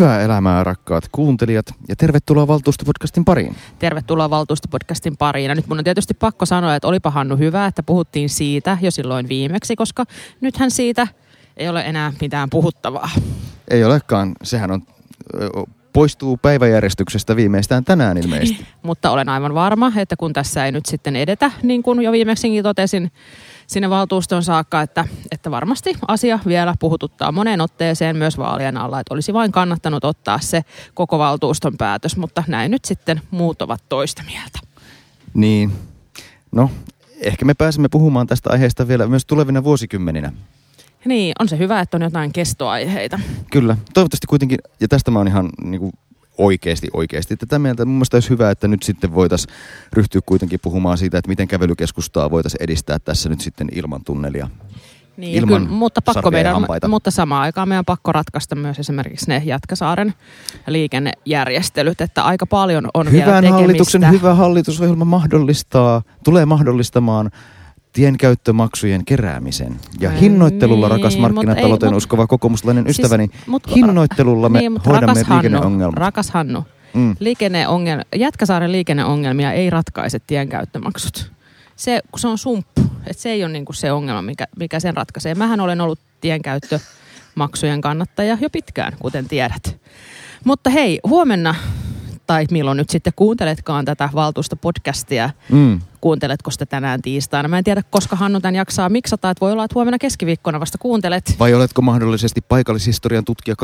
Hyvää elämää rakkaat kuuntelijat ja tervetuloa Valtuustopodcastin pariin. Tervetuloa Valtuustopodcastin pariin. Ja nyt mun on tietysti pakko sanoa, että olipa Hannu hyvä, että puhuttiin siitä jo silloin viimeksi, koska nythän siitä ei ole enää mitään puhuttavaa. Ei olekaan, sehän on poistuu päiväjärjestyksestä viimeistään tänään ilmeisesti. Mutta olen aivan varma, että kun tässä ei nyt sitten edetä, niin kuin jo viimeksinkin totesin, sinne valtuuston saakka, että, että varmasti asia vielä puhututtaa moneen otteeseen myös vaalien alla, että olisi vain kannattanut ottaa se koko valtuuston päätös, mutta näin nyt sitten muut ovat toista mieltä. Niin, no ehkä me pääsemme puhumaan tästä aiheesta vielä myös tulevina vuosikymmeninä. Niin, on se hyvä, että on jotain kestoaiheita. Kyllä, toivottavasti kuitenkin, ja tästä mä oon ihan niin kuin oikeasti oikeasti tätä mieltä. Mun mielestä olisi hyvä, että nyt sitten voitaisiin ryhtyä kuitenkin puhumaan siitä, että miten kävelykeskustaa voitaisiin edistää tässä nyt sitten ilman tunnelia. Niin, ilman kyllä, mutta, pakko meidän, mutta samaan aikaan meidän on pakko ratkaista myös esimerkiksi ne Jätkäsaaren liikennejärjestelyt, että aika paljon on Hyvän vielä tekemistä. hallituksen hyvä hallitusohjelma mahdollistaa, tulee mahdollistamaan tienkäyttömaksujen keräämisen. Ja hinnoittelulla, niin, rakas markkinatalouteen uskova kokoomuslainen siis, ystäväni, mut, hinnoittelulla me niin, hoidamme liikenneongelmat. Rakas Hannu, mm. liikenneongel, Jätkäsaaren liikenneongelmia ei ratkaise tienkäyttömaksut. Se, se on sumppu, että se ei ole niinku se ongelma, mikä, mikä sen ratkaisee. Mähän olen ollut tienkäyttömaksujen kannattaja jo pitkään, kuten tiedät. Mutta hei, huomenna tai milloin nyt sitten kuunteletkaan tätä valtuusta podcastia, mm kuunteletko sitä tänään tiistaina. Mä en tiedä, koska Hannu tämän jaksaa miksata, että voi olla, että huomenna keskiviikkona vasta kuuntelet. Vai oletko mahdollisesti paikallishistorian tutkija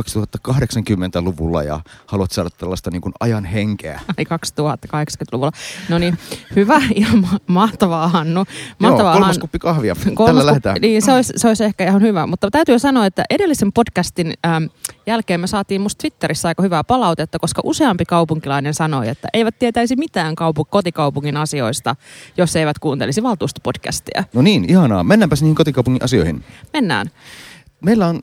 2080-luvulla ja haluat saada tällaista niin kuin ajan henkeä? Ai 2080-luvulla. No niin, hyvä ja ma- mahtavaa Hannu. Mahtavaa, Joo, kolmas kuppi kahvia. Kolmas Tällä lähdetään. Niin, se olisi, se olisi ehkä ihan hyvä. Mutta täytyy sanoa, että edellisen podcastin ähm, jälkeen me saatiin musta Twitterissä aika hyvää palautetta, koska useampi kaupunkilainen sanoi, että eivät tietäisi mitään kaupu- kotikaupungin asioista jos eivät kuuntelisi valtuustopodcastia. No niin, ihanaa. Mennäänpäs niihin kotikaupungin asioihin. Mennään. Meillä on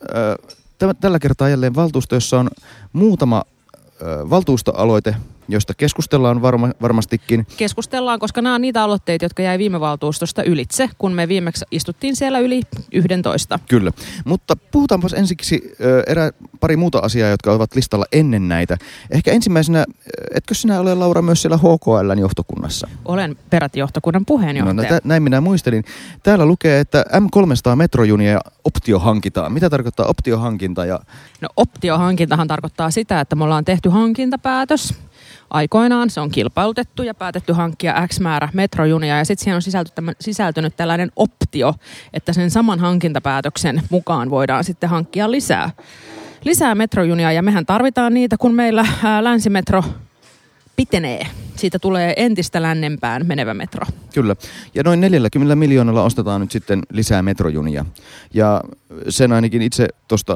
äh, tällä kertaa jälleen valtuusto, jossa on muutama äh, valtuustoaloite, josta keskustellaan varma, varmastikin. Keskustellaan, koska nämä on niitä aloitteita, jotka jäi viime valtuustosta ylitse, kun me viimeksi istuttiin siellä yli 11. Kyllä, mutta puhutaanpas ensiksi erä, pari muuta asiaa, jotka ovat listalla ennen näitä. Ehkä ensimmäisenä, etkö sinä ole Laura myös siellä HKLn johtokunnassa? Olen peräti johtokunnan puheenjohtaja. No, no, näin minä muistelin. Täällä lukee, että M300 metrojunia optio hankitaan. Mitä tarkoittaa optiohankinta? Ja... No optiohankintahan tarkoittaa sitä, että me ollaan tehty hankintapäätös aikoinaan. Se on kilpailutettu ja päätetty hankkia X määrä metrojunia ja sitten siihen on sisältynyt tällainen optio, että sen saman hankintapäätöksen mukaan voidaan sitten hankkia lisää, lisää metrojunia ja mehän tarvitaan niitä, kun meillä länsimetro pitenee. Siitä tulee entistä lännempään menevä metro. Kyllä. Ja noin 40 miljoonalla ostetaan nyt sitten lisää metrojunia. Ja sen ainakin itse tuosta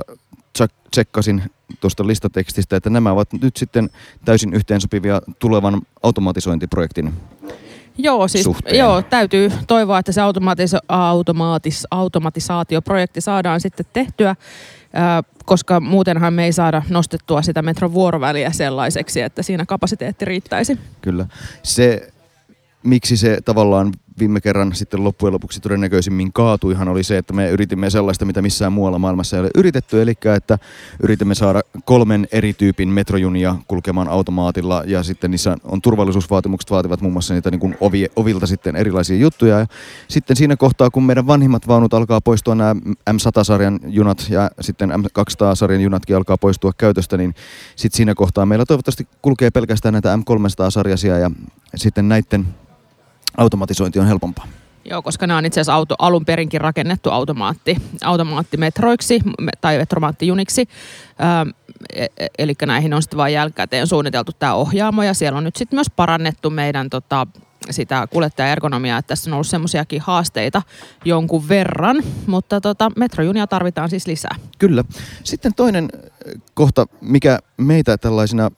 tsekkasin tuosta listatekstistä, että nämä ovat nyt sitten täysin yhteensopivia tulevan automatisointiprojektin Joo, siis suhteen. joo, täytyy toivoa, että se automatis- automatis- automatisaatioprojekti saadaan sitten tehtyä, ää, koska muutenhan me ei saada nostettua sitä metron vuoroväliä sellaiseksi, että siinä kapasiteetti riittäisi. Kyllä. Se, miksi se tavallaan viime kerran sitten loppujen lopuksi todennäköisimmin kaatuihan oli se, että me yritimme sellaista, mitä missään muualla maailmassa ei ole yritetty, eli että yritimme saada kolmen eri tyypin metrojunia kulkemaan automaatilla ja sitten niissä on turvallisuusvaatimukset vaativat muun muassa niitä niin kuin ovi, ovilta sitten erilaisia juttuja. Ja sitten siinä kohtaa, kun meidän vanhimmat vaunut alkaa poistua nämä M100-sarjan junat ja sitten M200-sarjan junatkin alkaa poistua käytöstä, niin sitten siinä kohtaa meillä toivottavasti kulkee pelkästään näitä M300-sarjaisia ja sitten näiden automatisointi on helpompaa. Joo, koska nämä on itse asiassa auto, alun perinkin rakennettu automaatti, automaattimetroiksi tai metromaattijuniksi. Ähm, e, e, eli näihin on sitten vain jälkikäteen suunniteltu tämä ohjaamo ja siellä on nyt sitten myös parannettu meidän tota, sitä kuljettajaergonomiaa, että tässä on ollut semmoisiakin haasteita jonkun verran, mutta tota, metrojunia tarvitaan siis lisää. Kyllä. Sitten toinen kohta, mikä meitä tällaisina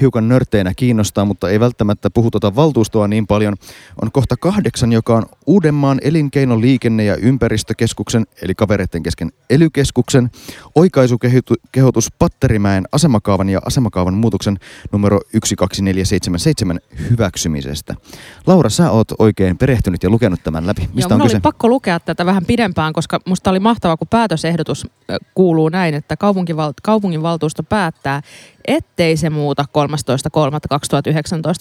hiukan nörteinä kiinnostaa, mutta ei välttämättä puhu tuota valtuustoa niin paljon, on kohta kahdeksan, joka on Uudenmaan elinkeino, liikenne ja ympäristökeskuksen, eli kavereiden kesken elykeskuksen, oikaisukehotus Patterimäen asemakaavan ja asemakaavan muutoksen numero 12477 hyväksymisestä. Laura, sä oot oikein perehtynyt ja lukenut tämän läpi. Mistä Joo, on kyse? oli pakko lukea tätä vähän pidempään, koska musta oli mahtavaa, kun päätösehdotus kuuluu näin, että kaupunginvaltuusto päättää, ettei se muuta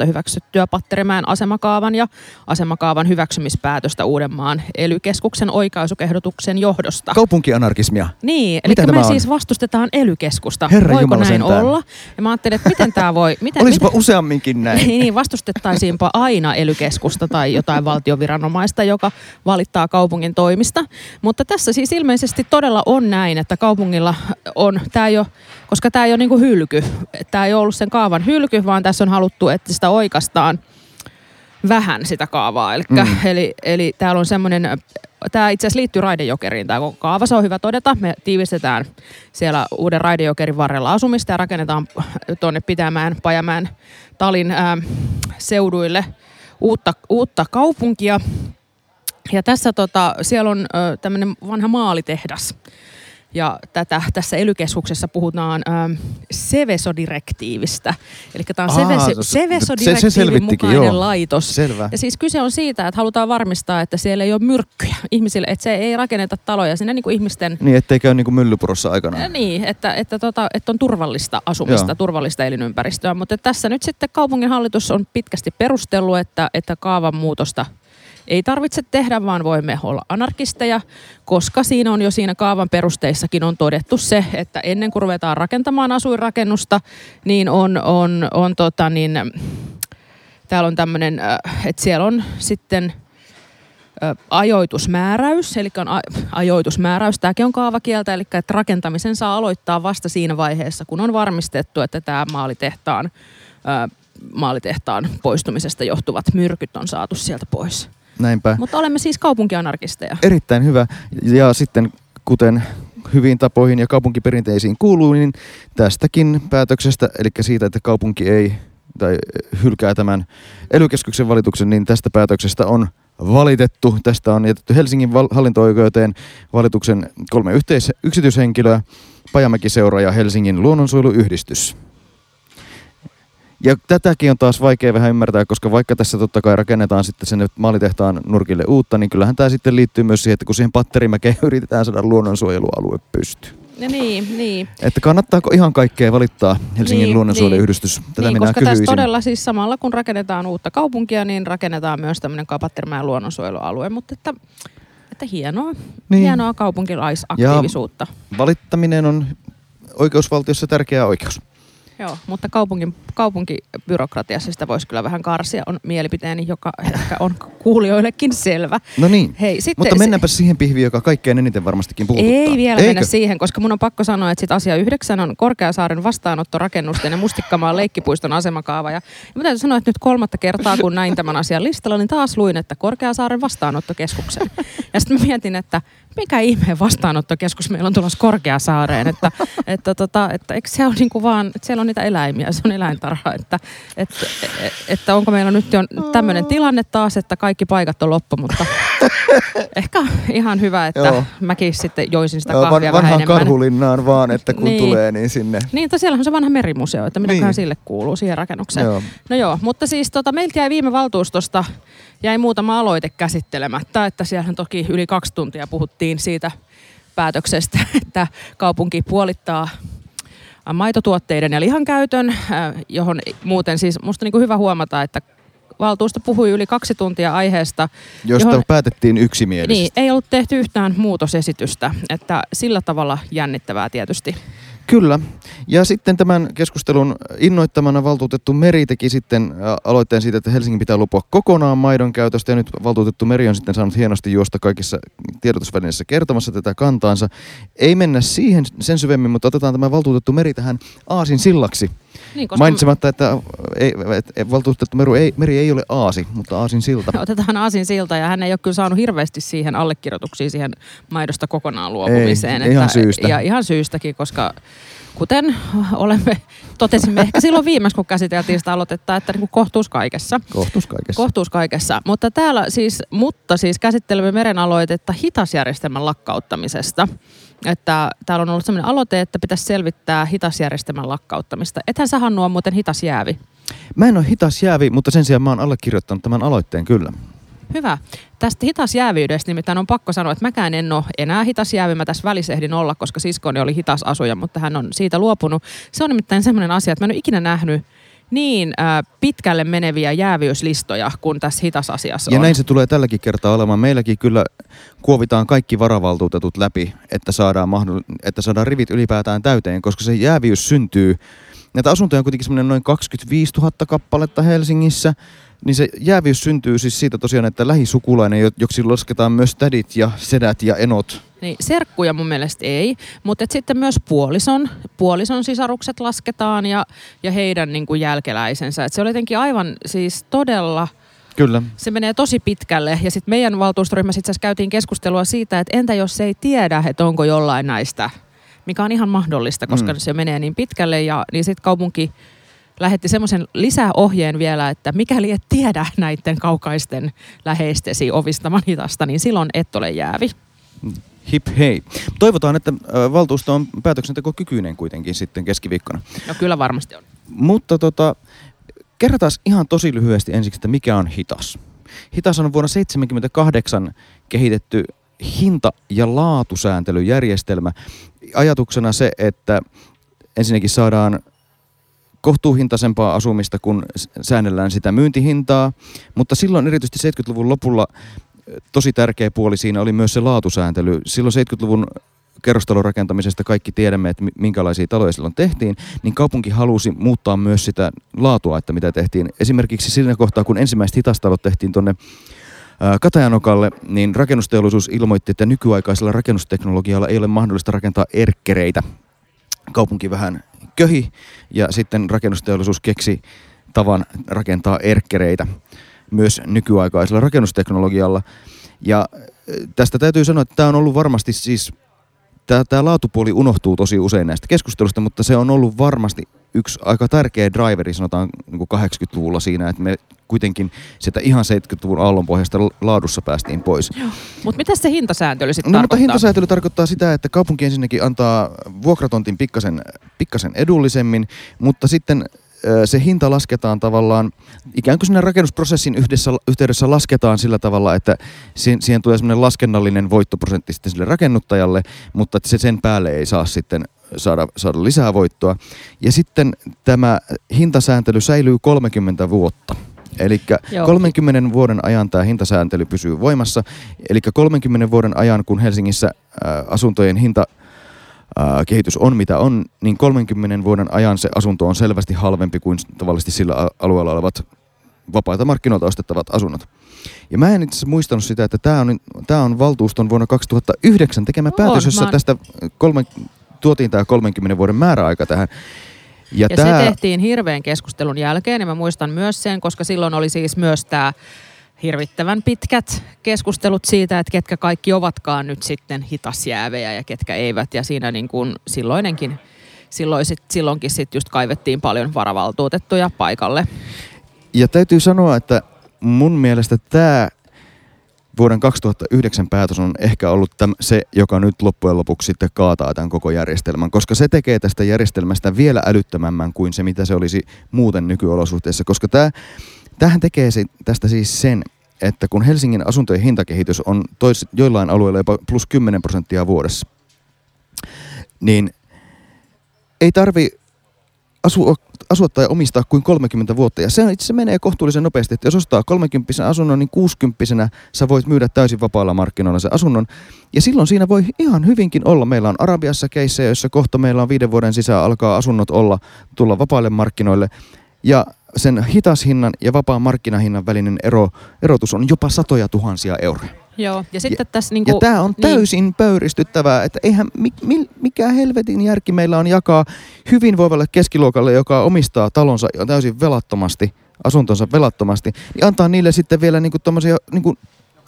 13.3.2019 hyväksyttyä Patterimäen asemakaavan ja asemakaavan hyväksymispäätöstä Uudenmaan elykeskuksen oikaisukehdotuksen johdosta. Kaupunkianarkismia. Niin, eli me on? siis vastustetaan elykeskusta. Herra Voiko Jumala näin sentään. olla? Ja mä ajattelin, että miten tämä voi... Miten, Olisipa miten, useamminkin näin. Niin, vastustettaisiinpa aina elykeskusta tai jotain valtioviranomaista, joka valittaa kaupungin toimista. Mutta tässä siis ilmeisesti todella on näin, että kaupungilla on, tämä jo, koska tämä ei ole niin kuin hylky, tämä ei ole ollut sen kaavan hylky, vaan tässä on haluttu, että sitä oikastaan vähän sitä kaavaa. Eli, mm. eli, eli täällä on semmoinen, tämä itse asiassa liittyy Raidejokeriin tämä kaava, se on hyvä todeta. Me tiivistetään siellä uuden Raidejokerin varrella asumista ja rakennetaan tuonne Pitämään, Pajamään, Talin ää, seuduille uutta, uutta kaupunkia. Ja tässä tota, siellä on tämmöinen vanha maalitehdas, ja tätä, tässä elykeskuksessa puhutaan ähm, Seveso-direktiivistä. Eli tämä on Seveso-direktiivin se, se mukainen joo. laitos. Selvä. Ja siis kyse on siitä, että halutaan varmistaa, että siellä ei ole myrkkyjä ihmisille, että se ei rakenneta taloja sinne niin kuin ihmisten... Niin, ettei käy niin kuin myllypurossa aikanaan. Ja niin, että, että, tota, että on turvallista asumista, joo. turvallista elinympäristöä. Mutta tässä nyt sitten kaupunginhallitus on pitkästi perustellut, että, että kaavan muutosta ei tarvitse tehdä, vaan voimme olla anarkisteja, koska siinä on jo siinä kaavan perusteissakin on todettu se, että ennen kuin ruvetaan rakentamaan asuinrakennusta, niin on, on, on tota niin, täällä on tämmöinen, että siellä on sitten ajoitusmääräys, eli on ajoitusmääräys, tämäkin on kaavakieltä, eli että rakentamisen saa aloittaa vasta siinä vaiheessa, kun on varmistettu, että tämä maalitehtaan, maalitehtaan poistumisesta johtuvat myrkyt on saatu sieltä pois. Näinpä. Mutta olemme siis kaupunkianarkisteja. Erittäin hyvä. Ja sitten kuten hyviin tapoihin ja kaupunkiperinteisiin kuuluu, niin tästäkin päätöksestä, eli siitä, että kaupunki ei tai hylkää tämän elykeskuksen valituksen, niin tästä päätöksestä on valitettu. Tästä on jätetty Helsingin val- hallinto-oikeuteen valituksen kolme yhteis- yksityishenkilöä, Pajamäki-seura ja Helsingin luonnonsuojeluyhdistys. Ja tätäkin on taas vaikea vähän ymmärtää, koska vaikka tässä totta kai rakennetaan sitten sen maalitehtaan nurkille uutta, niin kyllähän tämä sitten liittyy myös siihen, että kun siihen patterimäkeen yritetään saada luonnonsuojelualue pystyyn. Ja niin, niin. Että kannattaako ihan kaikkea valittaa Helsingin niin, luonnonsuojeluyhdistys? Tätä niin, minä koska kysyisin. tässä todella siis samalla kun rakennetaan uutta kaupunkia, niin rakennetaan myös tämmöinen Patterimäen luonnonsuojelualue. Mutta että, että hienoa, niin. hienoa kaupunkilaisaktiivisuutta. Ja valittaminen on oikeusvaltiossa tärkeä oikeus. Joo, mutta kaupungin, kaupunkibyrokratiassa sitä voisi kyllä vähän karsia, on mielipiteeni, joka ehkä on kuulijoillekin selvä. No niin, Hei, sitten, mutta mennäänpä siihen pihviin, joka kaikkein eniten varmastikin puhututtaa. Ei vielä Eikö? mennä siihen, koska mun on pakko sanoa, että sit asia yhdeksän on Korkeasaaren vastaanottorakennusten ja Mustikkamaan leikkipuiston asemakaava. Ja, ja mä täytyy sanoa, että nyt kolmatta kertaa, kun näin tämän asian listalla, niin taas luin, että Korkeasaaren vastaanottokeskuksen. Ja sitten mietin, että mikä ihmeen vastaanottokeskus meillä on tulossa Korkeasaareen, että, että, tota, että eikö se ole niin kuin vaan, että siellä on niitä eläimiä, se on eläintarha, että, että, että onko meillä nyt jo tämmöinen tilanne taas, että kaikki paikat on loppu, mutta ehkä ihan hyvä, että Joo. mäkin sitten joisin sitä kahvia Van, vähän enemmän. karhulinnaan vaan, että kun niin. tulee, niin sinne. Niin, että siellä on se vanha merimuseo, että mitäköhän niin. sille kuuluu, siihen rakennukseen. Joo. No joo, mutta siis tota, meiltä jäi viime valtuustosta jäi muutama aloite käsittelemättä, että siellä toki yli kaksi tuntia puhuttiin siitä päätöksestä, että kaupunki puolittaa maitotuotteiden ja lihan käytön, äh, johon muuten siis musta niin kuin hyvä huomata, että valtuusto puhui yli kaksi tuntia aiheesta. Josta johon, päätettiin yksimielisesti. Niin, ei ollut tehty yhtään muutosesitystä, että sillä tavalla jännittävää tietysti. Kyllä. Ja sitten tämän keskustelun innoittamana valtuutettu Meri teki sitten aloitteen siitä, että Helsingin pitää lupua kokonaan maidon käytöstä. Ja nyt valtuutettu Meri on sitten saanut hienosti juosta kaikissa tiedotusvälineissä kertomassa tätä kantaansa. Ei mennä siihen sen syvemmin, mutta otetaan tämä valtuutettu Meri tähän aasin sillaksi Niin, koska... Mainitsematta, että ei, et, valtuutettu Meru ei, Meri ei ole aasi, mutta aasin silta. Otetaan aasin silta ja hän ei ole kyllä saanut hirveästi siihen allekirjoituksia siihen maidosta kokonaan luopumiseen. Ei, ihan syystä. Ja ihan syystäkin, koska kuten olemme, totesimme ehkä silloin viimeksi, kun käsiteltiin sitä aloitetta, että niin kuin kohtuus kaikessa. Kohtuus kaikessa. Kohtuus kaikessa. Mutta täällä siis, mutta siis käsittelemme meren aloitetta hitasjärjestelmän lakkauttamisesta. Että täällä on ollut sellainen aloite, että pitäisi selvittää hitasjärjestelmän lakkauttamista. Ethän sä Hannu on muuten hitas jäävi. Mä en ole hitas jäävi, mutta sen sijaan mä oon allekirjoittanut tämän aloitteen kyllä. Hyvä. Tästä hitasjäävyydestä nimittäin on pakko sanoa, että mäkään en ole enää hitasjäävi. Mä tässä välissä ehdin olla, koska siskoni oli hitas asuja, mutta hän on siitä luopunut. Se on nimittäin semmoinen asia, että mä en ole ikinä nähnyt niin äh, pitkälle meneviä jäävyyslistoja kuin tässä hitasasiassa Ja on. näin se tulee tälläkin kertaa olemaan. Meilläkin kyllä kuovitaan kaikki varavaltuutetut läpi, että saadaan, mahdoll- että saadaan rivit ylipäätään täyteen, koska se jääviys syntyy. Näitä asuntoja on kuitenkin semmoinen noin 25 000 kappaletta Helsingissä. Niin se jäävyys syntyy siis siitä tosiaan, että lähisukulainen, joksi lasketaan myös tädit ja sedät ja enot. Niin, serkkuja mun mielestä ei, mutta sitten myös puolison, puolison sisarukset lasketaan ja, ja heidän niin kuin jälkeläisensä. Et se oli jotenkin aivan siis todella... Kyllä. Se menee tosi pitkälle ja sitten meidän valtuustoryhmässä itse asiassa käytiin keskustelua siitä, että entä jos se ei tiedä, että onko jollain näistä, mikä on ihan mahdollista, koska mm. se menee niin pitkälle ja niin sitten kaupunki lähetti semmoisen lisäohjeen vielä, että mikäli et tiedä näiden kaukaisten läheistesi ovista manitasta, niin silloin et ole jäävi. Hip hei. Toivotaan, että valtuusto on päätöksentekokykyinen kuitenkin sitten keskiviikkona. No kyllä varmasti on. Mutta tota, kerrotaan ihan tosi lyhyesti ensiksi, että mikä on hitas. Hitas on vuonna 1978 kehitetty hinta- ja laatusääntelyjärjestelmä. Ajatuksena se, että ensinnäkin saadaan kohtuuhintaisempaa asumista, kun säännellään sitä myyntihintaa. Mutta silloin erityisesti 70-luvun lopulla tosi tärkeä puoli siinä oli myös se laatusääntely. Silloin 70-luvun kerrostalon rakentamisesta kaikki tiedämme, että minkälaisia taloja silloin tehtiin, niin kaupunki halusi muuttaa myös sitä laatua, että mitä tehtiin. Esimerkiksi siinä kohtaa, kun ensimmäiset hitastalot tehtiin tuonne Katajanokalle, niin rakennusteollisuus ilmoitti, että nykyaikaisella rakennusteknologialla ei ole mahdollista rakentaa erkkereitä. Kaupunki vähän köhi ja sitten rakennusteollisuus keksi tavan rakentaa erkkereitä myös nykyaikaisella rakennusteknologialla. Ja tästä täytyy sanoa, että tämä on ollut varmasti siis, tämä, tämä laatupuoli unohtuu tosi usein näistä keskustelusta, mutta se on ollut varmasti yksi aika tärkeä driveri, sanotaan niin kuin 80-luvulla siinä, että me kuitenkin sitä ihan 70-luvun aallonpohjasta laadussa päästiin pois. Mutta mitä se hintasääntely sitten no, tarkoittaa? Mutta hintasääntely tarkoittaa sitä, että kaupunki ensinnäkin antaa vuokratontin pikkasen, pikkasen edullisemmin, mutta sitten se hinta lasketaan tavallaan, ikään kuin sinne rakennusprosessin yhdessä, yhteydessä lasketaan sillä tavalla, että siihen tulee semmoinen laskennallinen voittoprosentti sitten sille rakennuttajalle, mutta että se sen päälle ei saa sitten saada, saada lisää voittoa. Ja sitten tämä hintasääntely säilyy 30 vuotta. Eli 30 vuoden ajan tämä hintasääntely pysyy voimassa. Eli 30 vuoden ajan, kun Helsingissä asuntojen hinta kehitys on mitä on, niin 30 vuoden ajan se asunto on selvästi halvempi kuin tavallisesti sillä alueella olevat vapaita markkinoilta ostettavat asunnot. Ja mä en itse muistanut sitä, että tämä on, tää on valtuuston vuonna 2009 tekemä päätös, jossa tästä kolme, tuotiin tämä 30 vuoden määräaika tähän. Ja, ja tää... se tehtiin hirveän keskustelun jälkeen, ja mä muistan myös sen, koska silloin oli siis myös tämä hirvittävän pitkät keskustelut siitä, että ketkä kaikki ovatkaan nyt sitten hitasjäävejä ja ketkä eivät. Ja siinä niin kuin silloinenkin, silloin sit, silloinkin sitten just kaivettiin paljon varavaltuutettuja paikalle. Ja täytyy sanoa, että mun mielestä tämä vuoden 2009 päätös on ehkä ollut täm, se, joka nyt loppujen lopuksi sitten kaataa tämän koko järjestelmän, koska se tekee tästä järjestelmästä vielä älyttömämmän kuin se, mitä se olisi muuten nykyolosuhteissa, koska tämä Tähän tekee se, tästä siis sen, että kun Helsingin asuntojen hintakehitys on tois, joillain alueilla jopa plus 10 prosenttia vuodessa, niin ei tarvi asua, asua tai omistaa kuin 30 vuotta. Ja se, se menee kohtuullisen nopeasti, että jos ostaa 30 asunnon, niin 60 sä voit myydä täysin vapaalla markkinoilla se asunnon. Ja silloin siinä voi ihan hyvinkin olla. Meillä on Arabiassa keissejä, joissa kohta meillä on viiden vuoden sisään alkaa asunnot olla, tulla vapaille markkinoille. Ja sen hitashinnan ja vapaan markkinahinnan välinen ero, erotus on jopa satoja tuhansia euroja. Joo, ja sitten ja, tässä niinku, Ja tämä on niin. täysin pöyristyttävää, että eihän mi, mi, mikä helvetin järki meillä on jakaa hyvinvoivalle keskiluokalle, joka omistaa talonsa täysin velattomasti, asuntonsa velattomasti, niin antaa niille sitten vielä niinku tommosia niinku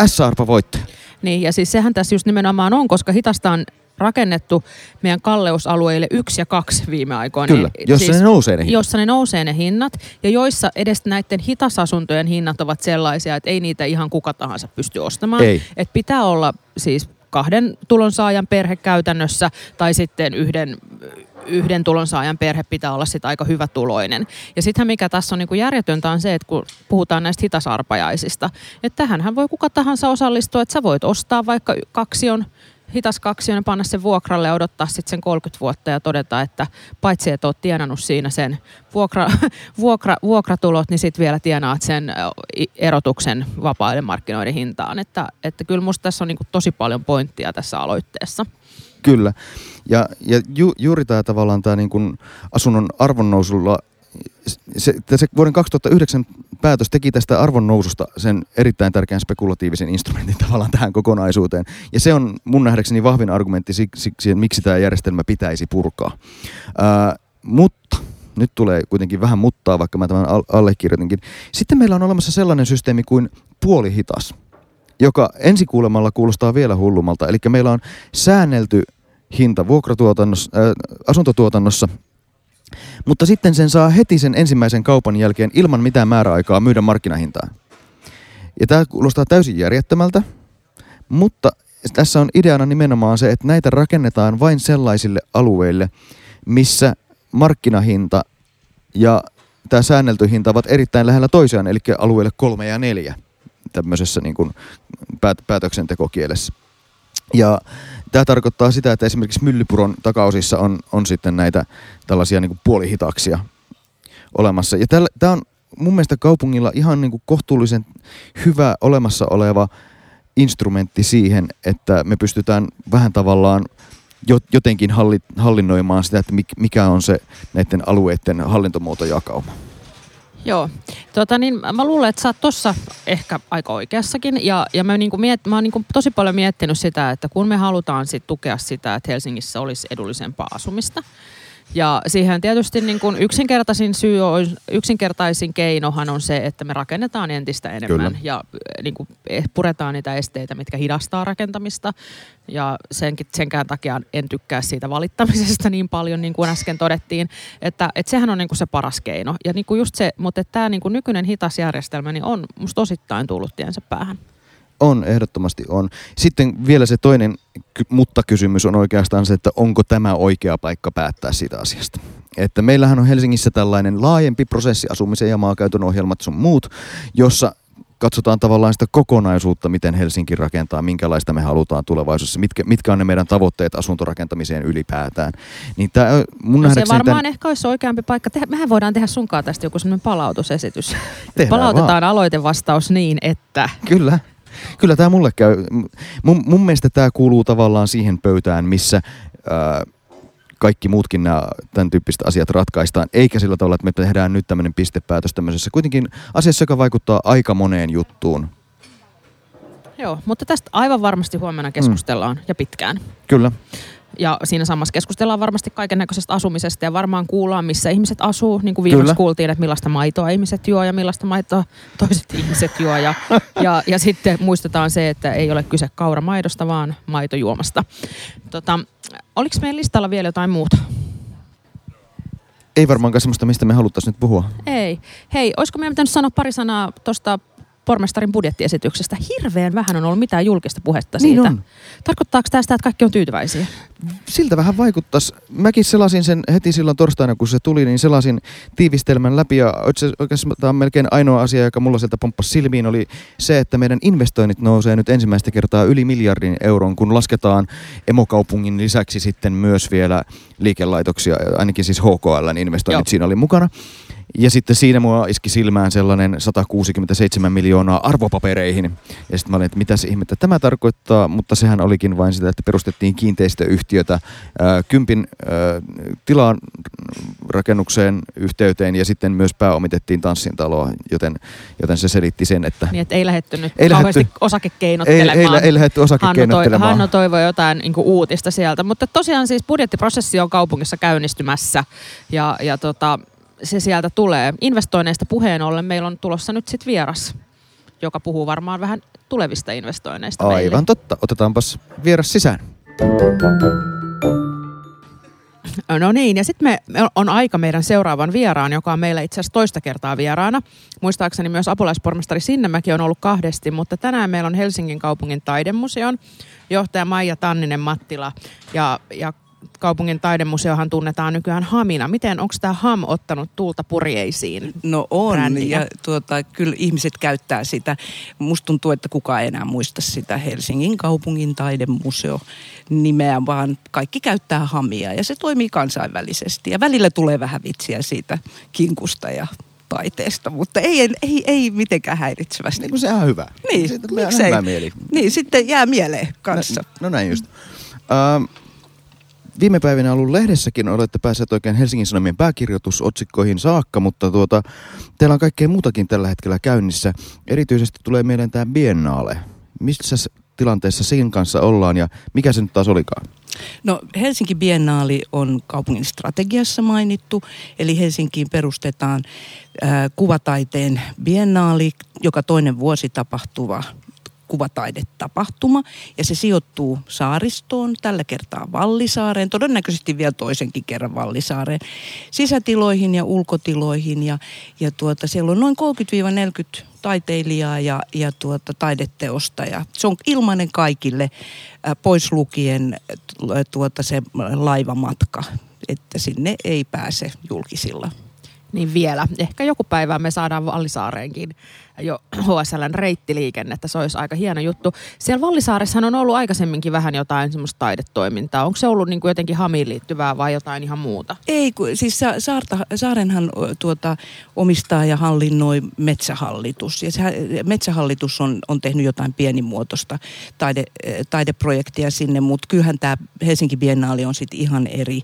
S-arpavoittoja. Niin, ja siis sehän tässä just nimenomaan on, koska hitasta on rakennettu meidän kalleusalueille yksi ja kaksi viime aikoina. Kyllä, jossa siis, ne nousee ne hinnat. Jossa ne nousee ne hinnat, ja joissa edes näiden hitasasuntojen hinnat ovat sellaisia, että ei niitä ihan kuka tahansa pysty ostamaan. Ei. Että pitää olla siis kahden tulonsaajan perhe käytännössä, tai sitten yhden yhden tulonsaajan perhe pitää olla sitten aika hyvä tuloinen. Ja sittenhän mikä tässä on niinku järjetöntä on se, että kun puhutaan näistä hitasarpajaisista, että tähänhän voi kuka tahansa osallistua, että sä voit ostaa vaikka kaksion hitas kaksionen panna sen vuokralle ja odottaa sitten sen 30 vuotta ja todeta, että paitsi että oot tienannut siinä sen vuokra, vuokra, vuokratulot, niin sitten vielä tienaat sen erotuksen vapaiden markkinoiden hintaan. Että, että kyllä musta tässä on niin tosi paljon pointtia tässä aloitteessa. Kyllä. Ja, ja ju, juuri tämä tavallaan tämä niin asunnon arvonnousulla se, se vuoden 2009 päätös teki tästä arvonnoususta sen erittäin tärkeän spekulatiivisen instrumentin tavallaan tähän kokonaisuuteen. Ja se on mun nähdäkseni vahvin argumentti siksi, että miksi tämä järjestelmä pitäisi purkaa. Ää, mutta nyt tulee kuitenkin vähän muttaa, vaikka mä tämän allekirjoitinkin. Sitten meillä on olemassa sellainen systeemi kuin puolihitas, joka ensikuulemalla kuulostaa vielä hullummalta. Eli meillä on säännelty hinta vuokratuotannossa, äh, asuntotuotannossa – mutta sitten sen saa heti sen ensimmäisen kaupan jälkeen ilman mitään määräaikaa myydä markkinahintaan. Ja tämä kuulostaa täysin järjettömältä, mutta tässä on ideana nimenomaan se, että näitä rakennetaan vain sellaisille alueille, missä markkinahinta ja tämä säännelty hinta ovat erittäin lähellä toisiaan, eli alueelle kolme ja neljä tämmöisessä niin kuin päätöksentekokielessä. Ja Tämä tarkoittaa sitä, että esimerkiksi Myllypuron takaosissa on, on sitten näitä tällaisia niin kuin olemassa. Ja tämä on mun mielestä kaupungilla ihan niin kuin kohtuullisen hyvä olemassa oleva instrumentti siihen, että me pystytään vähän tavallaan jotenkin hallinnoimaan sitä, että mikä on se näiden alueiden hallintomuotojakauma. Joo. Tota niin, mä luulen, että sä oot tossa ehkä aika oikeassakin. Ja, ja mä, niinku miet, mä oon niinku tosi paljon miettinyt sitä, että kun me halutaan sit tukea sitä, että Helsingissä olisi edullisempaa asumista, ja siihen tietysti niin kuin yksinkertaisin syy on, yksinkertaisin keinohan on se, että me rakennetaan entistä enemmän Kyllä. ja eh, niin kuin eh, puretaan niitä esteitä, mitkä hidastaa rakentamista. Ja senkin, senkään takia en tykkää siitä valittamisesta niin paljon, niin kuin äsken todettiin, että, että sehän on niin kuin se paras keino. Ja niin kuin just se, mutta että tämä niin kuin nykyinen hitas järjestelmä niin on musta osittain tullut tiensä päähän. On, ehdottomasti on. Sitten vielä se toinen mutta kysymys on oikeastaan se, että onko tämä oikea paikka päättää siitä asiasta. Että meillähän on Helsingissä tällainen laajempi prosessi, asumisen ja maakäytön ohjelmat sun muut, jossa katsotaan tavallaan sitä kokonaisuutta, miten Helsinki rakentaa, minkälaista me halutaan tulevaisuudessa, mitkä, mitkä on ne meidän tavoitteet asuntorakentamiseen ylipäätään. Niin tää, mun no se varmaan tämän... ehkä olisi oikeampi paikka. Tehdä, mehän voidaan tehdä sunkaan tästä joku sellainen palautusesitys. Palautetaan vaan. aloitevastaus niin, että... Kyllä. Kyllä tämä mulle käy. Mun, mun mielestä tämä kuuluu tavallaan siihen pöytään, missä ää, kaikki muutkin nämä tämän tyyppiset asiat ratkaistaan, eikä sillä tavalla, että me tehdään nyt tämmöinen pistepäätös tämmöisessä kuitenkin asiassa, joka vaikuttaa aika moneen juttuun. Joo, mutta tästä aivan varmasti huomenna keskustellaan mm. ja pitkään. Kyllä. Ja siinä samassa keskustellaan varmasti kaiken näköisestä asumisesta ja varmaan kuullaan, missä ihmiset asuu. Niin kuin viimeksi Kyllä. kuultiin, että millaista maitoa ihmiset juo ja millaista maitoa toiset ihmiset juo. Ja, ja, ja sitten muistetaan se, että ei ole kyse kauramaidosta, vaan maitojuomasta. Tota, oliko meidän listalla vielä jotain muuta? Ei varmaankaan semmoista, mistä me haluttaisiin nyt puhua. Ei. Hei, olisiko meidän pitänyt sanoa pari sanaa tuosta pormestarin budjettiesityksestä. Hirveän vähän on ollut mitään julkista puhetta niin siitä. Niin on. Tarkoittaako tämä sitä, että kaikki on tyytyväisiä? Siltä vähän vaikuttaisi. Mäkin selasin sen heti silloin torstaina, kun se tuli, niin selasin tiivistelmän läpi. Ja oikeastaan melkein ainoa asia, joka mulla sieltä pomppasi silmiin, oli se, että meidän investoinnit nousee nyt ensimmäistä kertaa yli miljardin euron, kun lasketaan emokaupungin lisäksi sitten myös vielä liikelaitoksia, ainakin siis HKLn investoinnit Joo. siinä oli mukana. Ja sitten siinä mua iski silmään sellainen 167 miljoonaa arvopapereihin. Ja sitten mä olin, että mitä se ihmettä tämä tarkoittaa, mutta sehän olikin vain sitä, että perustettiin kiinteistöyhtiötä ää, kympin ää, tilan rakennukseen yhteyteen ja sitten myös pääomitettiin tanssintaloa, joten, joten se selitti sen, että... Niin, että ei lähdetty nyt ei kauheasti lähetty, osakekeinottelemaan. Ei, ei, ei lähdetty osakekeinottelemaan. Hanno, toi, Hanno toivoi jotain niin uutista sieltä, mutta tosiaan siis budjettiprosessi on kaupungissa käynnistymässä ja, ja tota, se sieltä tulee. Investoinneista puheen ollen meillä on tulossa nyt sitten vieras, joka puhuu varmaan vähän tulevista investoinneista Aivan meille. totta. Otetaanpas vieras sisään. No niin, ja sitten me on aika meidän seuraavan vieraan, joka on meillä itse asiassa toista kertaa vieraana. Muistaakseni myös apulaispormestari Sinnemäki on ollut kahdesti, mutta tänään meillä on Helsingin kaupungin taidemuseon johtaja Maija Tanninen Mattila ja, ja kaupungin taidemuseohan tunnetaan nykyään Hamina. Miten, onko tämä Ham ottanut tuulta purjeisiin? No on, brändiä? ja tuota, kyllä ihmiset käyttää sitä. Musta tuntuu, että kukaan ei enää muista sitä Helsingin kaupungin taidemuseo nimeä, vaan kaikki käyttää Hamia ja se toimii kansainvälisesti. Ja välillä tulee vähän vitsiä siitä kinkusta ja taiteesta, mutta ei, ei, ei mitenkään häiritsevästi. Niin kuin se on hyvä. Niin, miksei? Hyvä mieli. Niin, sitten jää mieleen kanssa. No, no näin just. Uh, viime päivinä ollut lehdessäkin, olette päässeet oikein Helsingin Sanomien pääkirjoitusotsikkoihin saakka, mutta tuota, teillä on kaikkea muutakin tällä hetkellä käynnissä. Erityisesti tulee mieleen tämä Biennale. Missä tilanteessa sen kanssa ollaan ja mikä se nyt taas olikaan? No Helsinki Biennaali on kaupungin strategiassa mainittu, eli Helsinkiin perustetaan äh, kuvataiteen biennaali, joka toinen vuosi tapahtuva kuvataidetapahtuma ja se sijoittuu saaristoon, tällä kertaa Vallisaareen, todennäköisesti vielä toisenkin kerran Vallisaareen, sisätiloihin ja ulkotiloihin ja, ja tuota, siellä on noin 30-40 taiteilijaa ja, ja tuota, taideteosta ja se on ilmainen kaikille äh, pois lukien tuota, se laivamatka, että sinne ei pääse julkisilla. Niin vielä. Ehkä joku päivä me saadaan Vallisaareenkin jo HSLn reittiliikennettä. Se olisi aika hieno juttu. Siellä Vallisaaressa on ollut aikaisemminkin vähän jotain semmoista taidetoimintaa. Onko se ollut niin kuin jotenkin hamiin liittyvää vai jotain ihan muuta? Ei, kun, siis saarta, Saarenhan tuota, omistaa ja hallinnoi metsähallitus. Ja se, metsähallitus on, on tehnyt jotain pienimuotoista taide, taideprojektia sinne, mutta kyllähän tämä Helsinki Biennaali on sitten ihan eri,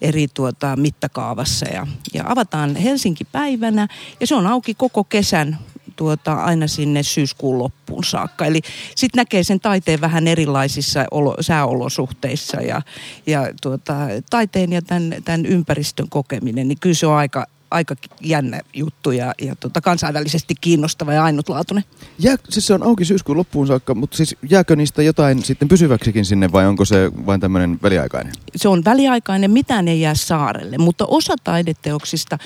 eri tuota, mittakaavassa. Ja, ja avataan Helsinki päivänä ja se on auki koko kesän tuota, aina sinne syyskuun loppuun saakka. Eli sitten näkee sen taiteen vähän erilaisissa olo, sääolosuhteissa ja, ja tuota, taiteen ja tämän, tämän ympäristön kokeminen, niin kyllä se on aika, aika jännä juttu ja, ja tuota, kansainvälisesti kiinnostava ja ainutlaatuinen. Jää, siis se on auki syyskuun loppuun saakka, mutta siis jääkö niistä jotain sitten pysyväksikin sinne vai onko se vain tämmöinen väliaikainen? Se on väliaikainen, mitään ei jää saarelle, mutta osa taideteoksista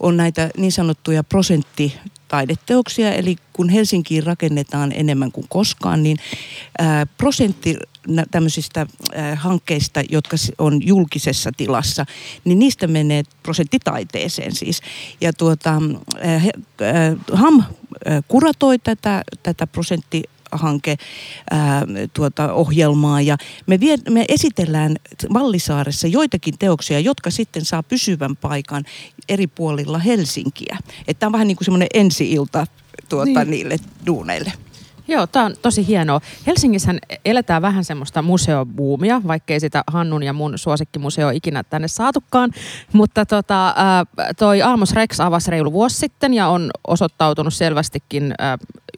on näitä niin sanottuja prosentti taideteoksia, eli kun Helsinkiin rakennetaan enemmän kuin koskaan, niin prosentti tämmöisistä hankkeista, jotka on julkisessa tilassa, niin niistä menee prosenttitaiteeseen siis. Ja tuota, HAM kuratoi tätä, tätä prosentti hanke ää, tuota, ohjelmaa ja me, vie, me esitellään Vallisaaressa joitakin teoksia, jotka sitten saa pysyvän paikan eri puolilla Helsinkiä. Että tämä on vähän niin kuin semmoinen ensi-ilta tuota, niin. niille duuneille. Joo, tämä on tosi hienoa. Helsingissä eletään vähän semmoista museobuumia, vaikkei sitä Hannun ja mun suosikkimuseo ikinä tänne saatukaan. Mutta tota, toi Almos Rex avasi reilu vuosi sitten ja on osoittautunut selvästikin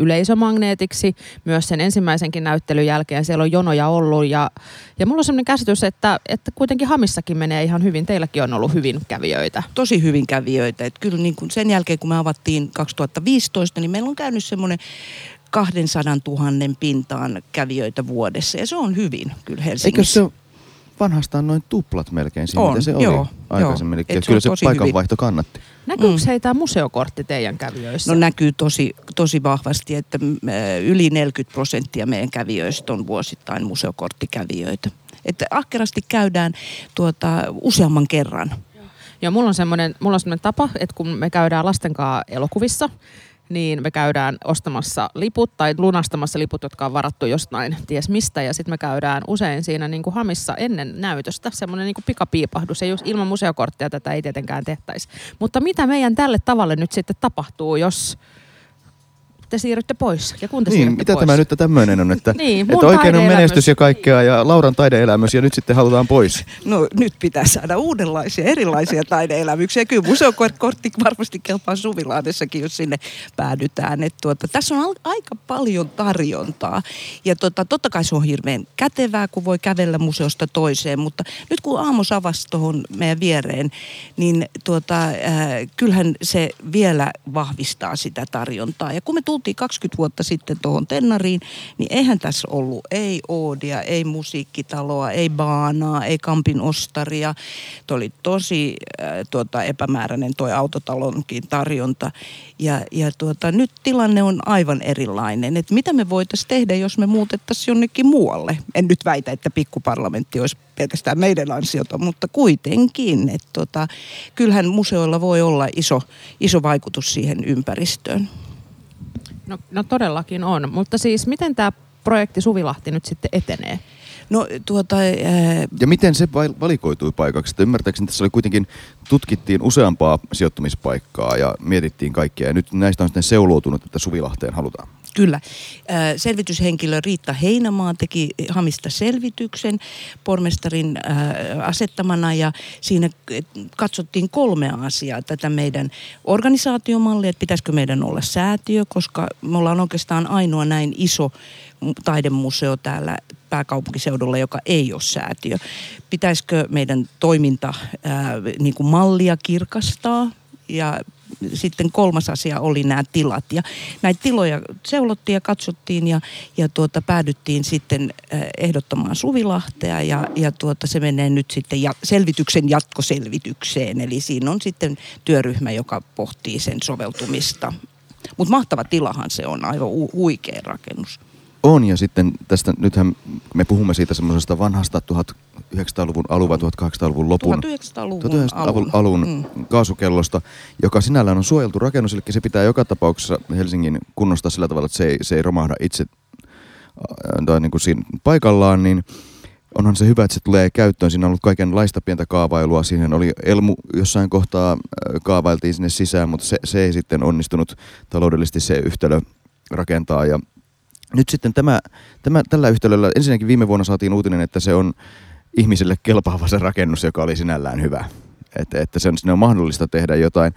yleisömagneetiksi myös sen ensimmäisenkin näyttelyn jälkeen. Siellä on jonoja ollut ja, ja mulla on sellainen käsitys, että, että kuitenkin Hamissakin menee ihan hyvin. Teilläkin on ollut hyvin kävijöitä. Tosi hyvin kävijöitä. Et kyllä niin kuin sen jälkeen, kun me avattiin 2015, niin meillä on käynyt semmoinen 200 000 pintaan kävijöitä vuodessa ja se on hyvin kyllä Helsingissä. Eikö se vanhastaan noin tuplat melkein siinä, on, mitä se joo, oli aikaisemmin. Eli kyllä se, se paikanvaihto hyvin. kannatti. Näkyykö mm. heitä museokortti teidän kävijöissä? No näkyy tosi, tosi vahvasti, että yli 40 prosenttia meidän kävijöistä on vuosittain museokorttikävijöitä. Että ahkerasti käydään tuota, useamman kerran. Ja mulla on semmoinen, mulla on semmoinen tapa, että kun me käydään lasten kanssa elokuvissa, niin me käydään ostamassa liput tai lunastamassa liput, jotka on varattu jostain ties mistä. Ja sitten me käydään usein siinä niin kuin Hamissa ennen näytöstä, semmoinen niin pikapiipahdus. Ja just ilman museokorttia tätä ei tietenkään tehtäisi. Mutta mitä meidän tälle tavalle nyt sitten tapahtuu, jos te siirrytte pois. Ja kun te niin, mitä pois. tämä nyt tämmöinen on, että, niin, että oikein on menestys ja kaikkea ja Lauran taideelämys ja nyt sitten halutaan pois. No nyt pitää saada uudenlaisia, erilaisia taideelämyksiä. Kyllä museokortti varmasti kelpaa Suvilaadessakin, jos sinne päädytään. Et tuota, tässä on aika paljon tarjontaa ja tota, totta kai se on hirveän kätevää, kun voi kävellä museosta toiseen, mutta nyt kun Aamos avasi tuohon meidän viereen, niin tuota, äh, kyllähän se vielä vahvistaa sitä tarjontaa. Ja kun me tultiin 20 vuotta sitten tuohon Tennariin, niin eihän tässä ollut ei Oodia, ei musiikkitaloa, ei Baanaa, ei Kampin Ostaria. Tuo oli tosi äh, tuota, epämääräinen tuo autotalonkin tarjonta. Ja, ja tuota, nyt tilanne on aivan erilainen. Et mitä me voitaisiin tehdä, jos me muutettaisiin jonnekin muualle? En nyt väitä, että pikkuparlamentti olisi pelkästään meidän ansiota, mutta kuitenkin. Et tuota, kyllähän museoilla voi olla iso, iso vaikutus siihen ympäristöön. No, no todellakin on, mutta siis miten tämä projekti Suvilahti nyt sitten etenee? No, tuota, ää... Ja miten se valikoitui paikaksi? Että ymmärtääkseni tässä oli kuitenkin, tutkittiin useampaa sijoittumispaikkaa ja mietittiin kaikkea. Ja nyt näistä on sitten seuloutunut, että Suvilahteen halutaan. Kyllä. Selvityshenkilö Riitta Heinämaa teki Hamista selvityksen pormestarin asettamana ja siinä katsottiin kolme asiaa. Tätä meidän organisaatiomallia, että pitäisikö meidän olla säätiö, koska me ollaan oikeastaan ainoa näin iso taidemuseo täällä pääkaupunkiseudulla, joka ei ole säätiö. Pitäisikö meidän toiminta ää, niin kuin mallia kirkastaa ja sitten kolmas asia oli nämä tilat. Ja näitä tiloja seulottiin ja katsottiin ja, ja tuota, päädyttiin sitten ehdottamaan Suvilahtea ja, ja tuota, se menee nyt sitten ja, selvityksen jatkoselvitykseen. Eli siinä on sitten työryhmä, joka pohtii sen soveltumista. Mutta mahtava tilahan se on, aivan huikea rakennus. On ja sitten tästä, nythän me puhumme siitä semmoisesta vanhasta 1900-luvun alun vai 1800-luvun lopun 1900-luvun, 1900-luvun alun, alun mm. kaasukellosta, joka sinällään on suojeltu rakennus, eli se pitää joka tapauksessa Helsingin kunnostaa sillä tavalla, että se ei, se ei romahda itse tai niin kuin siinä paikallaan, niin onhan se hyvä, että se tulee käyttöön. Siinä on ollut kaikenlaista pientä kaavailua. Siihen oli Elmu jossain kohtaa kaavailtiin sinne sisään, mutta se, se ei sitten onnistunut taloudellisesti se yhtälö rakentaa. Ja nyt sitten tämä, tämä, tällä yhtälöllä, ensinnäkin viime vuonna saatiin uutinen, että se on ihmisille kelpaava se rakennus, joka oli sinällään hyvä. Että, että sen, sinne on mahdollista tehdä jotain.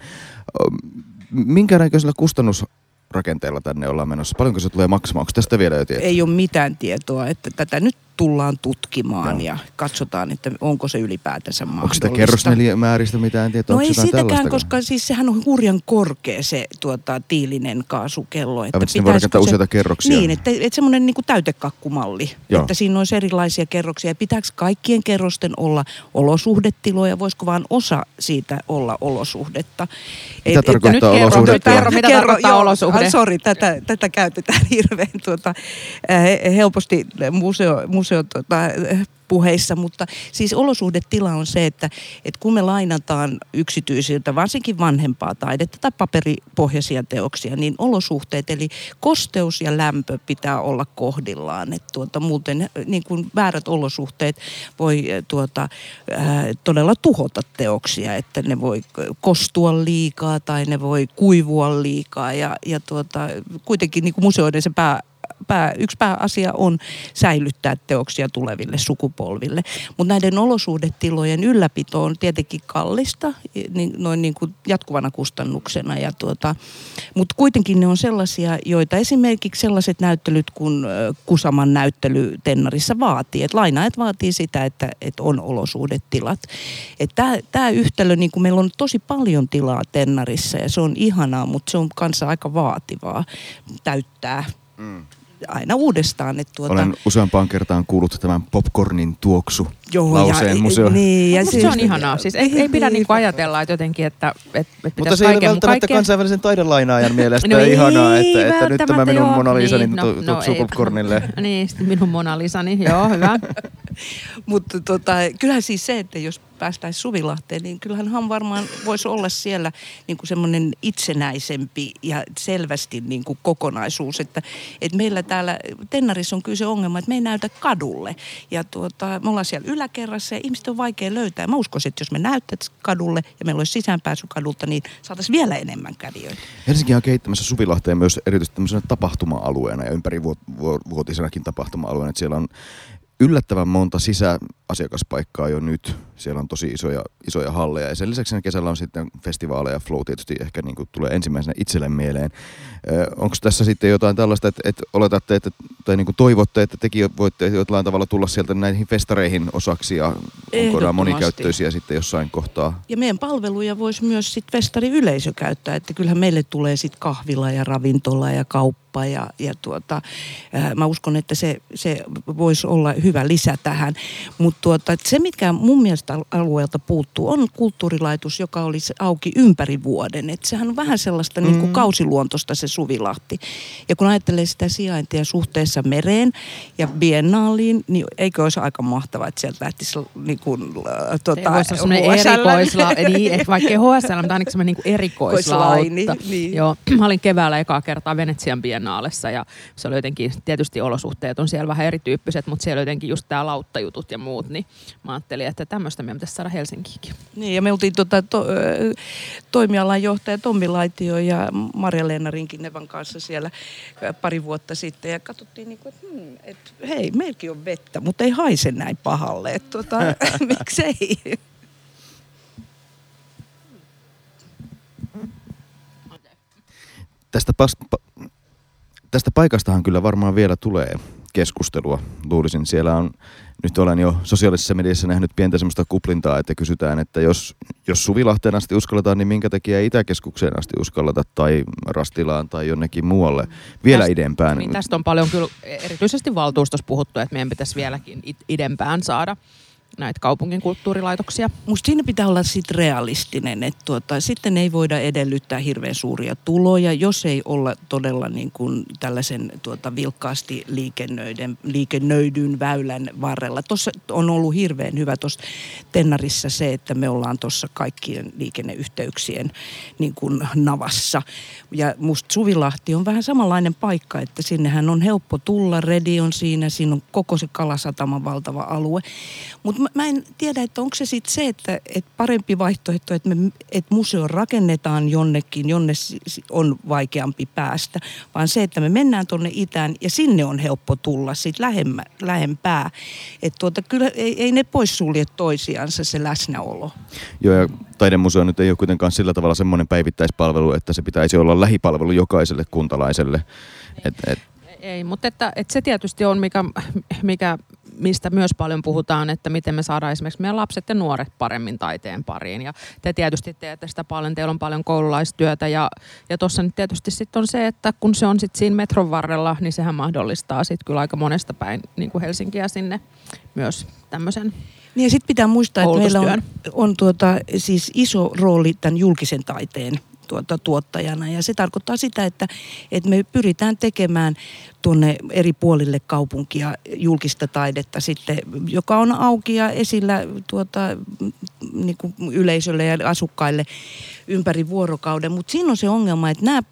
Minkä näköisellä kustannusrakenteella tänne ollaan menossa? Paljonko se tulee maksamaan? Onko tästä vielä jo tietoa? Ei ole mitään tietoa. Että tätä nyt tullaan tutkimaan no. ja katsotaan, että onko se ylipäätänsä mahdollista. Onko sitä kerrosneliömääristä mitään tietoa? No ei sitäkään, koska siis sehän on hurjan korkea se tuota, tiilinen kaasukello. Että Aivan, voi rakentaa se, useita kerroksia. Niin, että, että semmoinen niin kuin täytekakkumalli, Joo. että siinä olisi erilaisia kerroksia. Pitääkö kaikkien kerrosten olla olosuhdetiloja, voisiko vain osa siitä olla olosuhdetta? Mitä et, tarkoittaa nyt olosuhde? Kerro, mitä kerro, tarkoittaa joo, olosuhde? Sori, tätä, tätä käytetään hirveän tuota, helposti museo, museo museo, tota, puheissa, mutta siis olosuhdetila on se, että, että kun me lainataan yksityisiltä, varsinkin vanhempaa taidetta tai paperipohjaisia teoksia, niin olosuhteet, eli kosteus ja lämpö pitää olla kohdillaan. Että tuota, muuten niin kuin väärät olosuhteet voi tuota, ää, todella tuhota teoksia, että ne voi kostua liikaa tai ne voi kuivua liikaa ja, ja tuota, kuitenkin niin kuin museoiden se pää pää, yksi pääasia on säilyttää teoksia tuleville sukupolville. Mutta näiden olosuhdetilojen ylläpito on tietenkin kallista niin, noin niin kuin jatkuvana kustannuksena. Ja tuota, Mutta kuitenkin ne on sellaisia, joita esimerkiksi sellaiset näyttelyt kuin Kusaman näyttely Tennarissa vaatii. Et lainaajat vaatii sitä, että, että on olosuhdetilat. Tämä yhtälö, niin kuin meillä on tosi paljon tilaa Tennarissa ja se on ihanaa, mutta se on kanssa aika vaativaa täyttää mm aina uudestaan. Että tuota... Olen useampaan kertaan kuullut tämän popcornin tuoksu Joo, lauseen ja, museo. Niin, ja siis, se on ihanaa. Siis ei, ei pidä niinku ajatella, että jotenkin, että, että, että Mutta se ei ole välttämättä kaikkea... kansainvälisen taidelainaajan mielestä no ihanaa, että, että nyt tämä minun Mona Lisani niin, no, no, tuoksuu popcornille. Niin, minun Mona Lisani, joo, hyvä. Mutta tota, kyllähän siis se, että jos päästäisiin Suvilahteen, niin kyllähän hän varmaan voisi olla siellä niin kuin semmoinen itsenäisempi ja selvästi niin kuin kokonaisuus. Että, että meillä täällä Tennarissa on kyllä se ongelma, että me ei näytä kadulle. Ja tuota, me ollaan siellä yläkerrassa ja ihmiset on vaikea löytää. Mä uskoisin, että jos me näyttäisiin kadulle ja meillä olisi sisäänpääsy kadulta, niin saataisiin vielä enemmän kävijöitä. Helsinki on kehittämässä Suvilahteen myös erityisesti tämmöisenä tapahtuma-alueena ja ympärivuotisenakin tapahtuma-alueena. Että siellä on yllättävän monta sisäasiakaspaikkaa jo nyt. Siellä on tosi isoja, isoja halleja. Ja sen lisäksi kesällä on sitten festivaaleja. Flow tietysti ehkä niin kuin tulee ensimmäisenä itselle mieleen. Onko tässä sitten jotain tällaista, että, että oletatte, että, tai niin kuin toivotte, että tekin voitte jotain tavalla tulla sieltä näihin festareihin osaksi ja onko nämä monikäyttöisiä sitten jossain kohtaa? Ja meidän palveluja voisi myös sitten festari yleisö käyttää, että kyllähän meille tulee sitten kahvila ja ravintola ja kauppa ja, ja tuota, ää, mä uskon, että se, se voisi olla hyvä lisä tähän. Mutta tuota, se, mikä mun mielestä alueelta puuttuu, on kulttuurilaitos, joka olisi auki ympäri vuoden. Et sehän on vähän sellaista mm-hmm. niin kuin kausiluontosta se Suvilahti. Ja kun ajattelee sitä sijaintia suhteessa mereen ja biennaaliin, niin eikö olisi aika mahtavaa, että sieltä lähtisi niin kuin, äh, tuota, erikoisla, niin, vaikka HSL, mutta ainakin semmoinen niin erikoislautta. Niin. Joo, mä olin keväällä ekaa kertaa Venetsian biennaalessa ja se oli jotenkin, tietysti olosuhteet on siellä vähän erityyppiset, mutta siellä jotenkin just tämä lauttajutut ja muut, niin mä ajattelin, että tämmöistä meidän pitäisi saada Helsinkiinkin. Niin, ja me oltiin tota, to, toimialan johtaja Tommi Laitio ja Marja-Leena Rinkinevan kanssa siellä pari vuotta sitten ja katsottiin, niin kuin, että, hmm, että hei, meilläkin on vettä, mutta ei haise näin pahalle, että tota, miksei. Tästä, pas, pa, tästä paikastahan kyllä varmaan vielä tulee keskustelua. Luulisin, siellä on, nyt olen jo sosiaalisessa mediassa nähnyt pientä semmoista kuplintaa, että kysytään, että jos, jos Suvilahteen asti uskalletaan, niin minkä takia Itäkeskukseen asti uskalleta tai Rastilaan tai jonnekin muualle vielä Täst, idempään. Niin tästä on paljon kyllä erityisesti valtuustossa puhuttu, että meidän pitäisi vieläkin idempään saada näitä kaupungin kulttuurilaitoksia. Musta siinä pitää olla sitten realistinen, että tuota, sitten ei voida edellyttää hirveän suuria tuloja, jos ei olla todella niin kuin tällaisen tuota, vilkkaasti liikennöiden, liikennöidyn väylän varrella. Tuossa on ollut hirveän hyvä tuossa Tennarissa se, että me ollaan tuossa kaikkien liikenneyhteyksien niin kuin navassa. Ja musta Suvilahti on vähän samanlainen paikka, että sinnehän on helppo tulla, Redi on siinä, siinä on koko se Kalasataman valtava alue. Mutta mä en tiedä, että onko se sitten se, että, että parempi vaihtoehto, että, me, että museo rakennetaan jonnekin, jonne on vaikeampi päästä, vaan se, että me mennään tuonne itään ja sinne on helppo tulla sitten lähemmä, lähempää. Että tuota, kyllä ei, ei ne poissulje toisiansa se läsnäolo. Joo, ja taidemuseo nyt ei ole kuitenkaan sillä tavalla semmoinen päivittäispalvelu, että se pitäisi olla lähipalvelu jokaiselle kuntalaiselle. Et, et, ei, mutta että, että se tietysti on, mikä, mikä mistä myös paljon puhutaan, että miten me saadaan esimerkiksi meidän lapset ja nuoret paremmin taiteen pariin. Ja te tietysti teette sitä paljon, teillä on paljon koululaistyötä ja, ja tuossa nyt tietysti sitten on se, että kun se on sitten siinä metron varrella, niin sehän mahdollistaa sitten kyllä aika monesta päin niin kuin Helsinkiä sinne myös tämmöisen niin ja sitten pitää muistaa, että meillä on, on tuota, siis iso rooli tämän julkisen taiteen tuota, tuottajana. Ja se tarkoittaa sitä, että, että me pyritään tekemään tuonne eri puolille kaupunkia julkista taidetta sitten, joka on auki ja esillä tuota, niin kuin yleisölle ja asukkaille ympäri vuorokauden. Mutta siinä on se ongelma, että nämä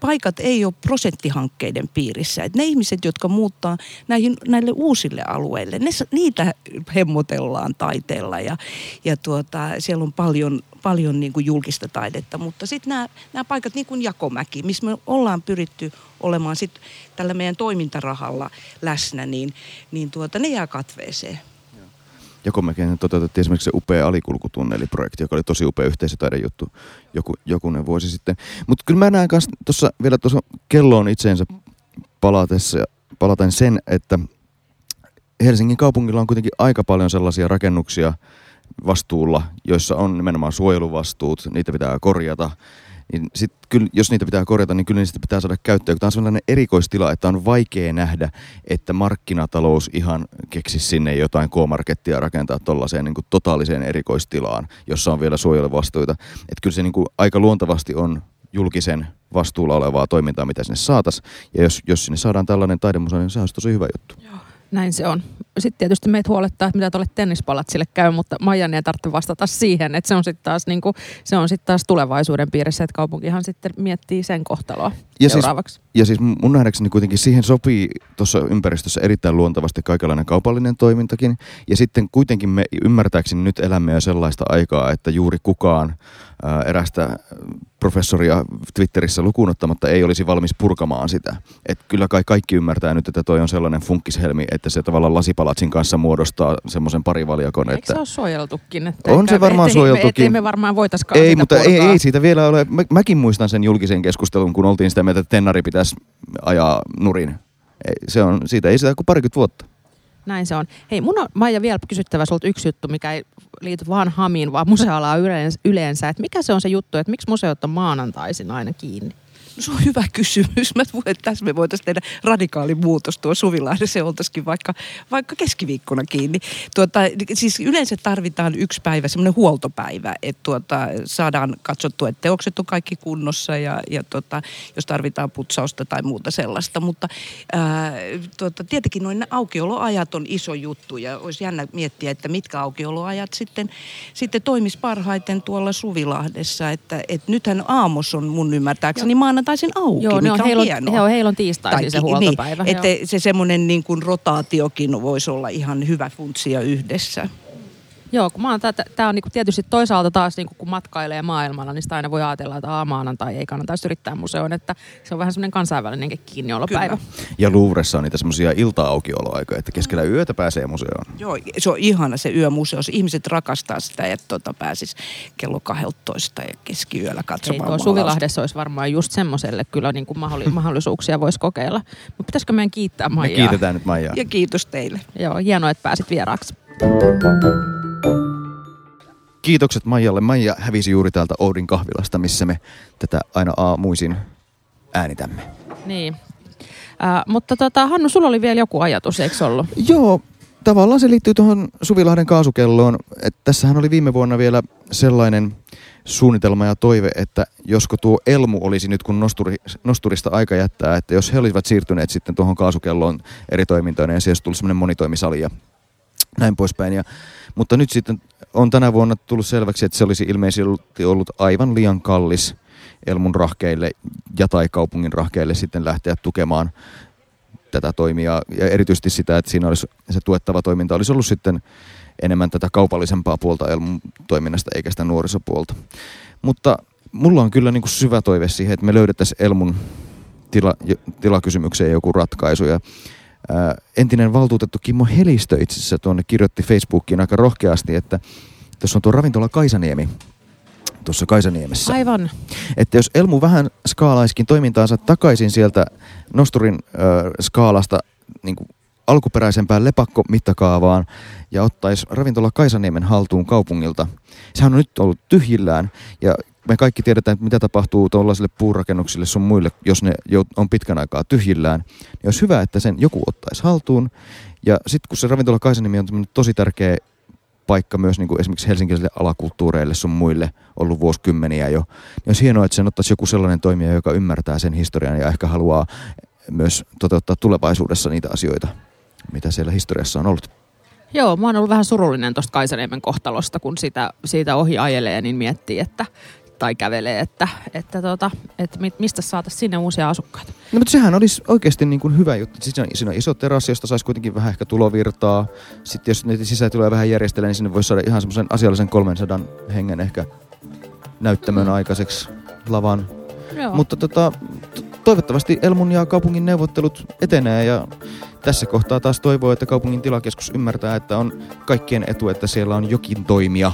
paikat ei ole prosenttihankkeiden piirissä. Että ne ihmiset, jotka muuttaa näihin, näille uusille alueille, ne, niitä hemmotellaan taiteella ja, ja tuota, siellä on paljon, paljon niin kuin julkista taidetta. Mutta sitten nämä, nämä paikat, niin kuin Jakomäki, missä me ollaan pyritty olemaan sit tällä meidän toimintarahalla läsnä, niin, niin tuota, ne jää katveeseen. Jakomäkeen toteutettiin esimerkiksi se upea alikulkutunneliprojekti, joka oli tosi upea yhteisötaidejuttu joku, jokunen vuosi sitten. Mutta kyllä mä näen tuossa vielä tuossa kelloon itseensä palatessa, palaten sen, että Helsingin kaupungilla on kuitenkin aika paljon sellaisia rakennuksia vastuulla, joissa on nimenomaan suojeluvastuut, niitä pitää korjata niin sit, kyllä, jos niitä pitää korjata, niin kyllä niistä pitää saada käyttöön. Tämä on sellainen erikoistila, että on vaikea nähdä, että markkinatalous ihan keksisi sinne jotain K-markettia rakentaa tuollaiseen niin totaaliseen erikoistilaan, jossa on vielä suojeluvastuita. Että kyllä se niin kuin aika luontevasti on julkisen vastuulla olevaa toimintaa, mitä sinne saataisiin. Ja jos, jos sinne saadaan tällainen taidemuseo, niin se olisi tosi hyvä juttu. Joo. Näin se on. Sitten tietysti meitä huolettaa, että mitä tuolle tennispalatsille käy, mutta Maijan ei tarvitse vastata siihen, että se on sitten taas, niin kuin, se on sit taas tulevaisuuden piirissä, että kaupunkihan sitten miettii sen kohtaloa ja siis- seuraavaksi. Siis, ja siis mun nähdäkseni kuitenkin siihen sopii tuossa ympäristössä erittäin luontavasti kaikenlainen kaupallinen toimintakin. Ja sitten kuitenkin me ymmärtääkseni nyt elämme jo sellaista aikaa, että juuri kukaan erästä professoria Twitterissä lukuun ottamatta ei olisi valmis purkamaan sitä. Et kyllä kai kaikki ymmärtää nyt, että toi on sellainen funkishelmi, että se tavallaan lasipalatsin kanssa muodostaa semmoisen parivaljakon. Eikö että... se ole suojeltukin? Että on se varmaan suojeltukin. Ei me varmaan voitaisikaan Ei, mutta ei, ei, siitä vielä ole. Mä, mäkin muistan sen julkisen keskustelun, kun oltiin sitä mieltä, että Tennari pitäisi ajaa nurin. Ei, se on, siitä ei sitä kuin parikymmentä vuotta. Näin se on. Hei, mun on Maija vielä kysyttävä sulta yksi juttu, mikä ei liity vaan Hamiin, vaan museoalaa yleensä. Että mikä se on se juttu, että miksi museot on maanantaisin aina kiinni? Se on hyvä kysymys. Mä luulen, että tässä me voitaisiin tehdä radikaali muutos tuo Suvilahden. Se oltaisikin vaikka, vaikka keskiviikkona kiinni. Tuota, siis yleensä tarvitaan yksi päivä, semmoinen huoltopäivä, että tuota, saadaan katsottua, että teokset on kaikki kunnossa ja, ja tuota, jos tarvitaan putsausta tai muuta sellaista. Mutta ää, tuota, tietenkin noin aukioloajat on iso juttu ja olisi jännä miettiä, että mitkä aukioloajat sitten, sitten toimis parhaiten tuolla Suvilahdessa. Että, et nythän Aamos on mun ymmärtääkseni maanantai maanantaisin auki, joo, mikä on, on heillä hienoa. Joo, heillä on tiistaisin tai, se huoltopäivä. Niin, että se semmoinen niin kuin rotaatiokin voisi olla ihan hyvä funtsia yhdessä. Joo, kun tämä on niinku tietysti toisaalta taas niinku, kun matkailee maailmalla, niin sitä aina voi ajatella, että aamaana tai ei kannattaisi yrittää museoon, että se on vähän semmoinen kansainvälinen kiinniolopäivä. Kyllä. Ja Louvressa on niitä semmoisia ilta-aukioloaikoja, että keskellä yötä pääsee museoon. Joo, se on ihana se yömuseo. Ihmiset rakastaa sitä, että tuota, pääsis kello 12 ja keskiyöllä katsomaan Ei, tuo Suvilahdessa olisi varmaan just semmoiselle kyllä niin kuin mahdollisuuksia voisi kokeilla. Mutta pitäisikö meidän kiittää Maijaa? Me kiitetään nyt Maijaa. Ja kiitos teille. Joo, hienoa, että pääsit vieraaksi. Kiitokset Maijalle. Maija hävisi juuri täältä Oudin kahvilasta, missä me tätä aina aamuisin äänitämme. Niin. Äh, mutta tota, Hannu, sulla oli vielä joku ajatus, eikö ollut? Joo, tavallaan se liittyy tuohon Suvilahden kaasukelloon. Että tässähän oli viime vuonna vielä sellainen suunnitelma ja toive, että josko tuo Elmu olisi nyt, kun nosturi, nosturista aika jättää, että jos he olisivat siirtyneet sitten tuohon kaasukelloon eri toimintoina ja siellä tullut semmoinen monitoimisali ja näin poispäin. Ja, mutta nyt sitten on tänä vuonna tullut selväksi, että se olisi ilmeisesti ollut aivan liian kallis Elmun rahkeille ja tai kaupungin rahkeille sitten lähteä tukemaan tätä toimia ja erityisesti sitä, että siinä olisi se tuettava toiminta olisi ollut sitten enemmän tätä kaupallisempaa puolta Elmun toiminnasta eikä sitä nuorisopuolta. Mutta mulla on kyllä niin kuin syvä toive siihen, että me löydettäisiin Elmun tila, tilakysymykseen joku ratkaisu ja entinen valtuutettu Kimmo Helistö itse asiassa tuonne kirjoitti Facebookiin aika rohkeasti, että tuossa on tuo ravintola Kaisaniemi tuossa Kaisaniemessä. Aivan. Että jos Elmu vähän skaalaiskin toimintaansa takaisin sieltä Nosturin ö, skaalasta niin kuin alkuperäisempään lepakko-mittakaavaan ja ottaisi ravintola Kaisaniemen haltuun kaupungilta. Sehän on nyt ollut tyhjillään ja me kaikki tiedetään, mitä tapahtuu tuollaisille puurakennuksille sun muille, jos ne on pitkän aikaa tyhjillään. Niin olisi hyvä, että sen joku ottaisi haltuun. Ja sitten kun se ravintola Kaisanimi on tosi tärkeä paikka myös niin kuin esimerkiksi helsinkiläisille alakulttuureille sun muille ollut vuosikymmeniä jo, niin olisi hienoa, että sen ottaisi joku sellainen toimija, joka ymmärtää sen historian ja ehkä haluaa myös toteuttaa tulevaisuudessa niitä asioita, mitä siellä historiassa on ollut. Joo, mä oon ollut vähän surullinen tuosta Kaisaniemen kohtalosta, kun sitä, siitä ohi ajelee, niin miettii, että tai kävelee, että, että, tota, että mistä saataisiin sinne uusia asukkaita. No mutta sehän olisi oikeasti niin kuin hyvä juttu. Siinä on, siinä on iso terassi, josta saisi kuitenkin vähän ehkä tulovirtaa. Sitten jos niitä sisätiloja vähän järjestellä, niin sinne voisi saada ihan semmoisen asiallisen 300 hengen ehkä näyttämön aikaiseksi lavan. Joo. Mutta tota, toivottavasti Elmun ja kaupungin neuvottelut etenee ja tässä kohtaa taas toivoo, että kaupungin tilakeskus ymmärtää, että on kaikkien etu, että siellä on jokin toimija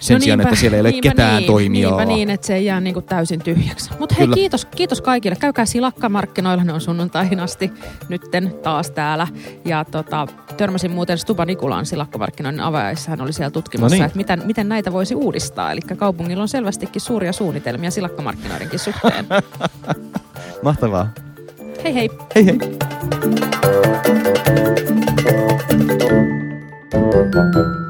sen no sijaan, että siellä ei ole ketään niin, toimijaa. Niinpä niin, että se ei jää niinku täysin tyhjäksi. Mutta hei, kiitos, kiitos kaikille. Käykää silakkamarkkinoilla, ne on sunnuntaihin asti nytten taas täällä. Ja tota, törmäsin muuten Stuba Nikulaan silakkamarkkinoiden avajaissa. Hän oli siellä tutkimassa, no niin. että miten, miten näitä voisi uudistaa. Eli kaupungilla on selvästikin suuria suunnitelmia silakkamarkkinoidenkin suhteen. Mahtavaa. Hei hei. Hei hei. Thank you.